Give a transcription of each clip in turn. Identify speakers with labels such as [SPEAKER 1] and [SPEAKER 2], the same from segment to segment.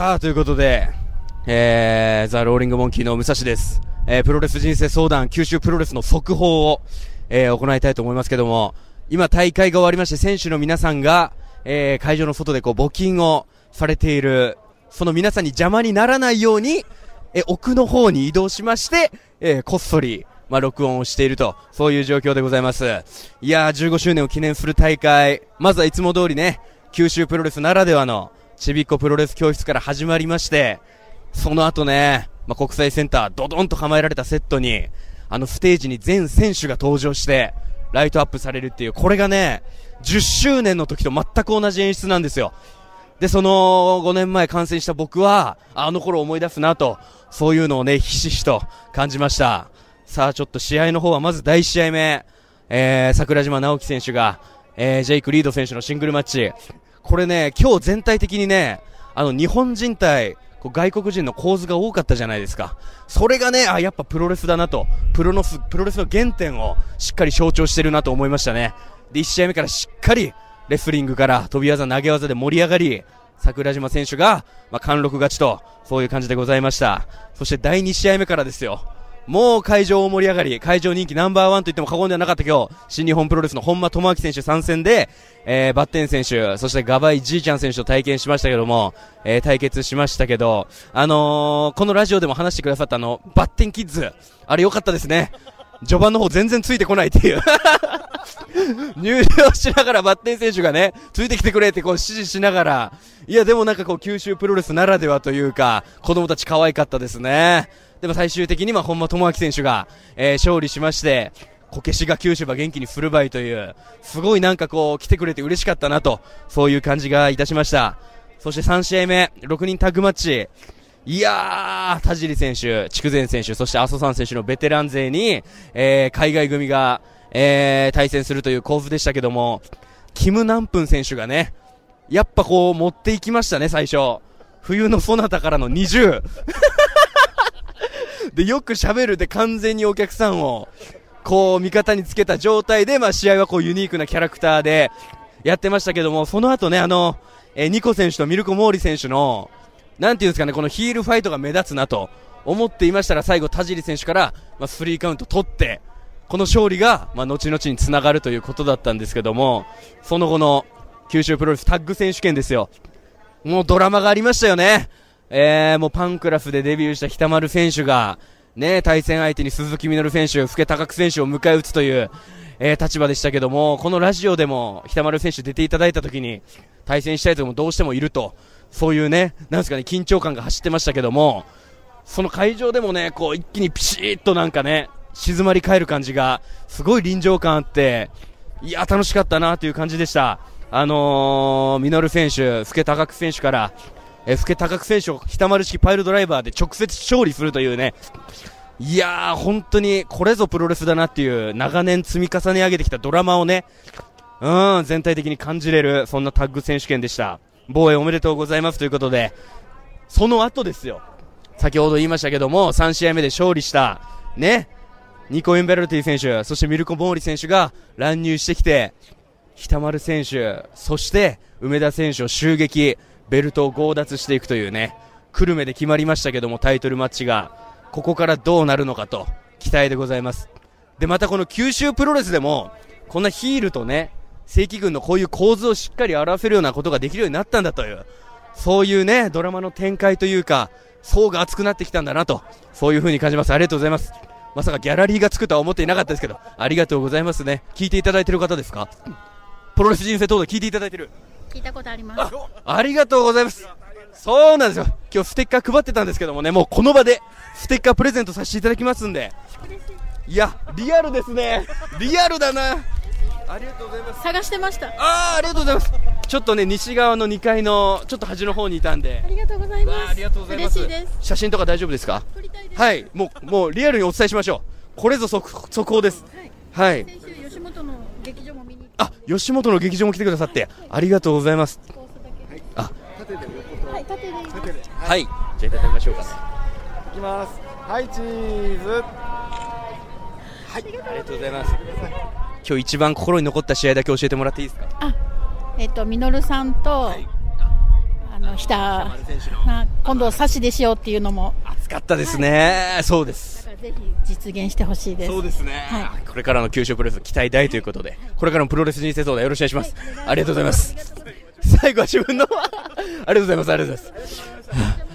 [SPEAKER 1] さあ、ということで、えー、ザ・ローリング・モンキーの武蔵です。えー、プロレス人生相談、九州プロレスの速報を、えー、行いたいと思いますけども、今大会が終わりまして、選手の皆さんが、えー、会場の外でこう募金をされている、その皆さんに邪魔にならないように、えー、奥の方に移動しまして、えー、こっそり、まあ、録音をしていると、そういう状況でございます。いやー、15周年を記念する大会、まずはいつも通りね、九州プロレスならではの、ちびっこプロレス教室から始まりまして、その後ね、まあ、国際センター、ドドンと構えられたセットに、あのステージに全選手が登場して、ライトアップされるっていう、これがね、10周年の時と全く同じ演出なんですよ。で、その5年前観戦した僕は、あの頃思い出すなと、そういうのをね、ひしひしと感じました。さあ、ちょっと試合の方はまず第1試合目、えー、桜島直樹選手が、えー、ジェイク・リード選手のシングルマッチ。これね、今日全体的にね、あの、日本人対、外国人の構図が多かったじゃないですか。それがね、あ、やっぱプロレスだなと、プロのス、プロレスの原点をしっかり象徴してるなと思いましたね。で、1試合目からしっかり、レスリングから飛び技、投げ技で盛り上がり、桜島選手が、まあ、貫禄勝ちと、そういう感じでございました。そして第2試合目からですよ。もう会場大盛り上がり、会場人気ナンバーワンと言っても過言ではなかった今日、新日本プロレスの本間智明選手参戦で、えー、バッテン選手、そしてガバイじいちゃん選手と対決しましたけども、えー、対決しましたけど、あのー、このラジオでも話してくださったあの、バッテンキッズ、あれ良かったですね。序盤の方全然ついてこないっていう。入場しながらバッテン選手がね、ついてきてくれってこう指示しながら、いやでもなんかこう九州プロレスならではというか、子供たち可愛かったですね。でも最終的には本間智明選手が、えー、勝利しまして、こけしが九州は元気にフルバイという、すごいなんかこう来てくれて嬉しかったなと、そういう感じがいたしました。そして3試合目、6人タッグマッチ。いやー、田尻選手、筑前選手、そして阿蘇山選手のベテラン勢に、えー、海外組が、えー、対戦するという構図でしたけども、キム・ナンプン選手がね、やっぱこう持っていきましたね、最初。冬のそなたからの20。で、よく喋るで完全にお客さんを、こう味方につけた状態で、まあ試合はこうユニークなキャラクターでやってましたけども、その後ね、あの、えー、ニコ選手とミルコ・モーリ選手の、なんていうんですかね、このヒールファイトが目立つなと思っていましたら、最後田尻選手から、まあ、スリーカウント取って、この勝利が、まあ、後々につながるということだったんですけども、その後の九州プロレスタッグ選手権ですよ。もうドラマがありましたよね。えー、もうパンクラフでデビューした北丸選手が、ね、対戦相手に鈴木みのる選手、福高久選手を迎え撃つという、えー、立場でしたけども、このラジオでも北丸選手出ていただいた時に、対戦したいともどうしてもいると、そういうね、なんですかね、緊張感が走ってましたけども、その会場でもね、こう一気にピシッとなんかね、静まり返る感じが、すごい臨場感あって、いや、楽しかったなという感じでした。あのー、ミノル選手、福高久選手から、えー、福高久選手を北丸式パイルドライバーで直接勝利するというね、いやー、本当にこれぞプロレスだなっていう長年積み重ね上げてきたドラマをね、うん、全体的に感じれる、そんなタッグ選手権でした。防衛おめでとうございますということで、その後ですよ。先ほど言いましたけども、3試合目で勝利した、ね、ニコ・エンベルティ選手、そしてミルコ・モーリ選手が乱入してきて、北丸選手、そして梅田選手を襲撃、ベルトを強奪していくというね、久留米で決まりましたけども、タイトルマッチが、ここからどうなるのかと、期待でございます。で、またこの九州プロレスでも、こんなヒールとね、正規軍のこういう構図をしっかり表せるようなことができるようになったんだという、そういうね、ドラマの展開というか、層が厚くなってきたんだなと、そういう風に感じます。ありがとうございます。まさかギャラリーがつくとは思っていなかったですけど、ありがとうございますね。聞いていただいてる方ですか？プロレス人生等々聞いていただいてる
[SPEAKER 2] 聞いたことあります。
[SPEAKER 1] ありがとうございます。そうなんですよ。今日ステッカー配ってたんですけどもね、もうこの場でステッカープレゼントさせていただきますんで。いや、リアルですね。リアルだな。ありがとうございます。
[SPEAKER 2] 探してました。
[SPEAKER 1] ああ、ありがとうございます。ちょっとね、西側の2階のちょっと端の方にいたんで
[SPEAKER 2] あ。りがとうございます。
[SPEAKER 1] ありがとうございます。
[SPEAKER 2] 嬉しいです。
[SPEAKER 1] 写真とか大丈夫ですか？
[SPEAKER 2] 撮りたいです。
[SPEAKER 1] はい、もう、もうリアルにお伝えしましょう。これぞ速速報です。はい。
[SPEAKER 2] 先週吉本の劇場も
[SPEAKER 1] あ、吉本の劇場も来てくださって、ありがとうございます。あ、
[SPEAKER 2] はい、縦で。
[SPEAKER 1] はい。じゃあいただきましょうかね。
[SPEAKER 3] いきますはいチーズ
[SPEAKER 1] はい、ありがとうございます。今日一番心に残った試合だけ教えてもらっていいですか？
[SPEAKER 2] あ、えっと、みのるさんと、
[SPEAKER 1] はい
[SPEAKER 2] あのの日田
[SPEAKER 1] 丸選手の
[SPEAKER 2] まあ今度差しでしようっていうのも。
[SPEAKER 1] 熱かったですね。そうです。
[SPEAKER 2] ぜひ実現してほしいです。
[SPEAKER 1] そうですね、
[SPEAKER 2] は
[SPEAKER 1] これからの九州プロレス期待大ということで、これからのプロレス人生相談よろしくお願いします。ありがとうございます。最後は自分の、ありがとうございます、ありがとうございま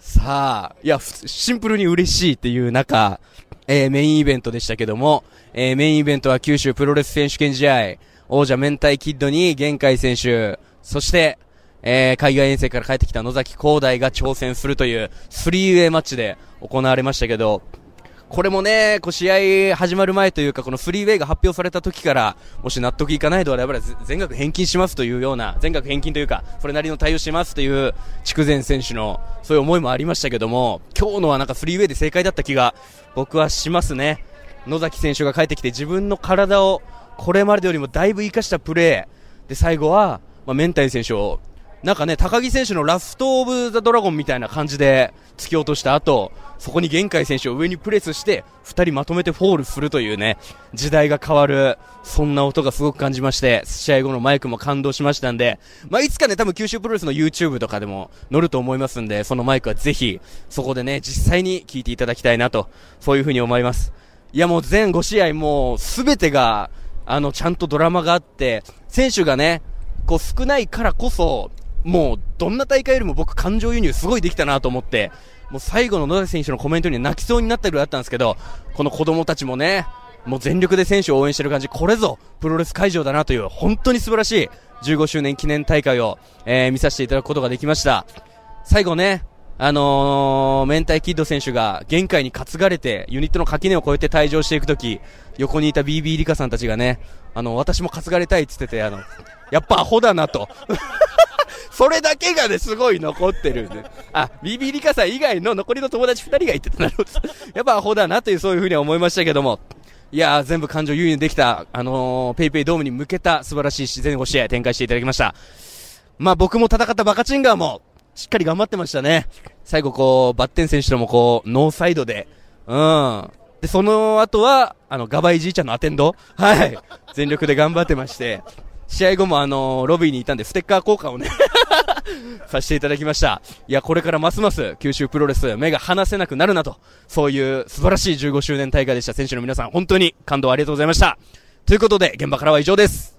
[SPEAKER 1] す。さあ、いや、ふシンプルに嬉しいっていう中、えーメインイベントでしたけども、えーメインイベントは九州プロレス選手権試合、王者明太キッドに玄海選手、そして、えー海外遠征から帰ってきた野崎光大が挑戦するというスリーウェイマッチで行われましたけど、これもね、こう試合始まる前というか、このスリーウェイが発表された時から、もし納得いかないのであれば、全額返金しますというような、全額返金というか、それなりの対応しますという、筑前選手の、そういう思いもありましたけども、今日のはなんかスリーウェイで正解だった気が、僕はしますね。野崎選手が帰ってきて、自分の体を、これまでよりもだいぶ活かしたプレー、で、最後は、まあ、明太選手を、なんかね、高木選手のラストオブザドラゴンみたいな感じで突き落とした後、そこに玄海選手を上にプレスして、二人まとめてフォールするというね、時代が変わる、そんな音がすごく感じまして、試合後のマイクも感動しましたんで、まあ、いつかね、多分九州プロレスの YouTube とかでも載ると思いますんで、そのマイクはぜひ、そこでね、実際に聞いていただきたいなと、そういうふうに思います。いやもう全5試合もうすべてが、あの、ちゃんとドラマがあって、選手がね、こう少ないからこそ、もうどんな大会よりも僕感情輸入すごいできたなと思って、もう最後の野崎選手のコメントに泣きそうになったぐらいだったんですけど、この子供たちもね、もう全力で選手を応援してる感じ、これぞプロレス会場だなという、本当に素晴らしい15周年記念大会を、えー見させていただくことができました。最後ね、あのー、明太キッド選手が限界に担がれて、ユニットの垣根を越えて退場していくとき、横にいた BB リカさんたちがね、あの、私も担がれたいって言ってて、あの、やっぱアホだなと。それだけがね、すごい残ってるんで。あ、BB リカさん以外の残りの友達二人が言ってたなるほど。やっぱアホだなという、そういうふうには思いましたけども。いやー、全部感情優位にできた、あのー、ペイペイドームに向けた素晴らしい自然5試合展開していただきました。まあ僕も戦ったバカチンガーも、しっかり頑張ってましたね。最後こう、バッテン選手ともこう、ノーサイドで、うん。で、その後は、あの、ガバイじいちゃんのアテンドはい。全力で頑張ってまして、試合後もあのロビーにいたんで、ステッカー交換をね、させていただきました。いや、これからますます九州プロレス、目が離せなくなるなと、そういう素晴らしい15周年大会でした。選手の皆さん、本当に感動ありがとうございました。ということで、現場からは以上です。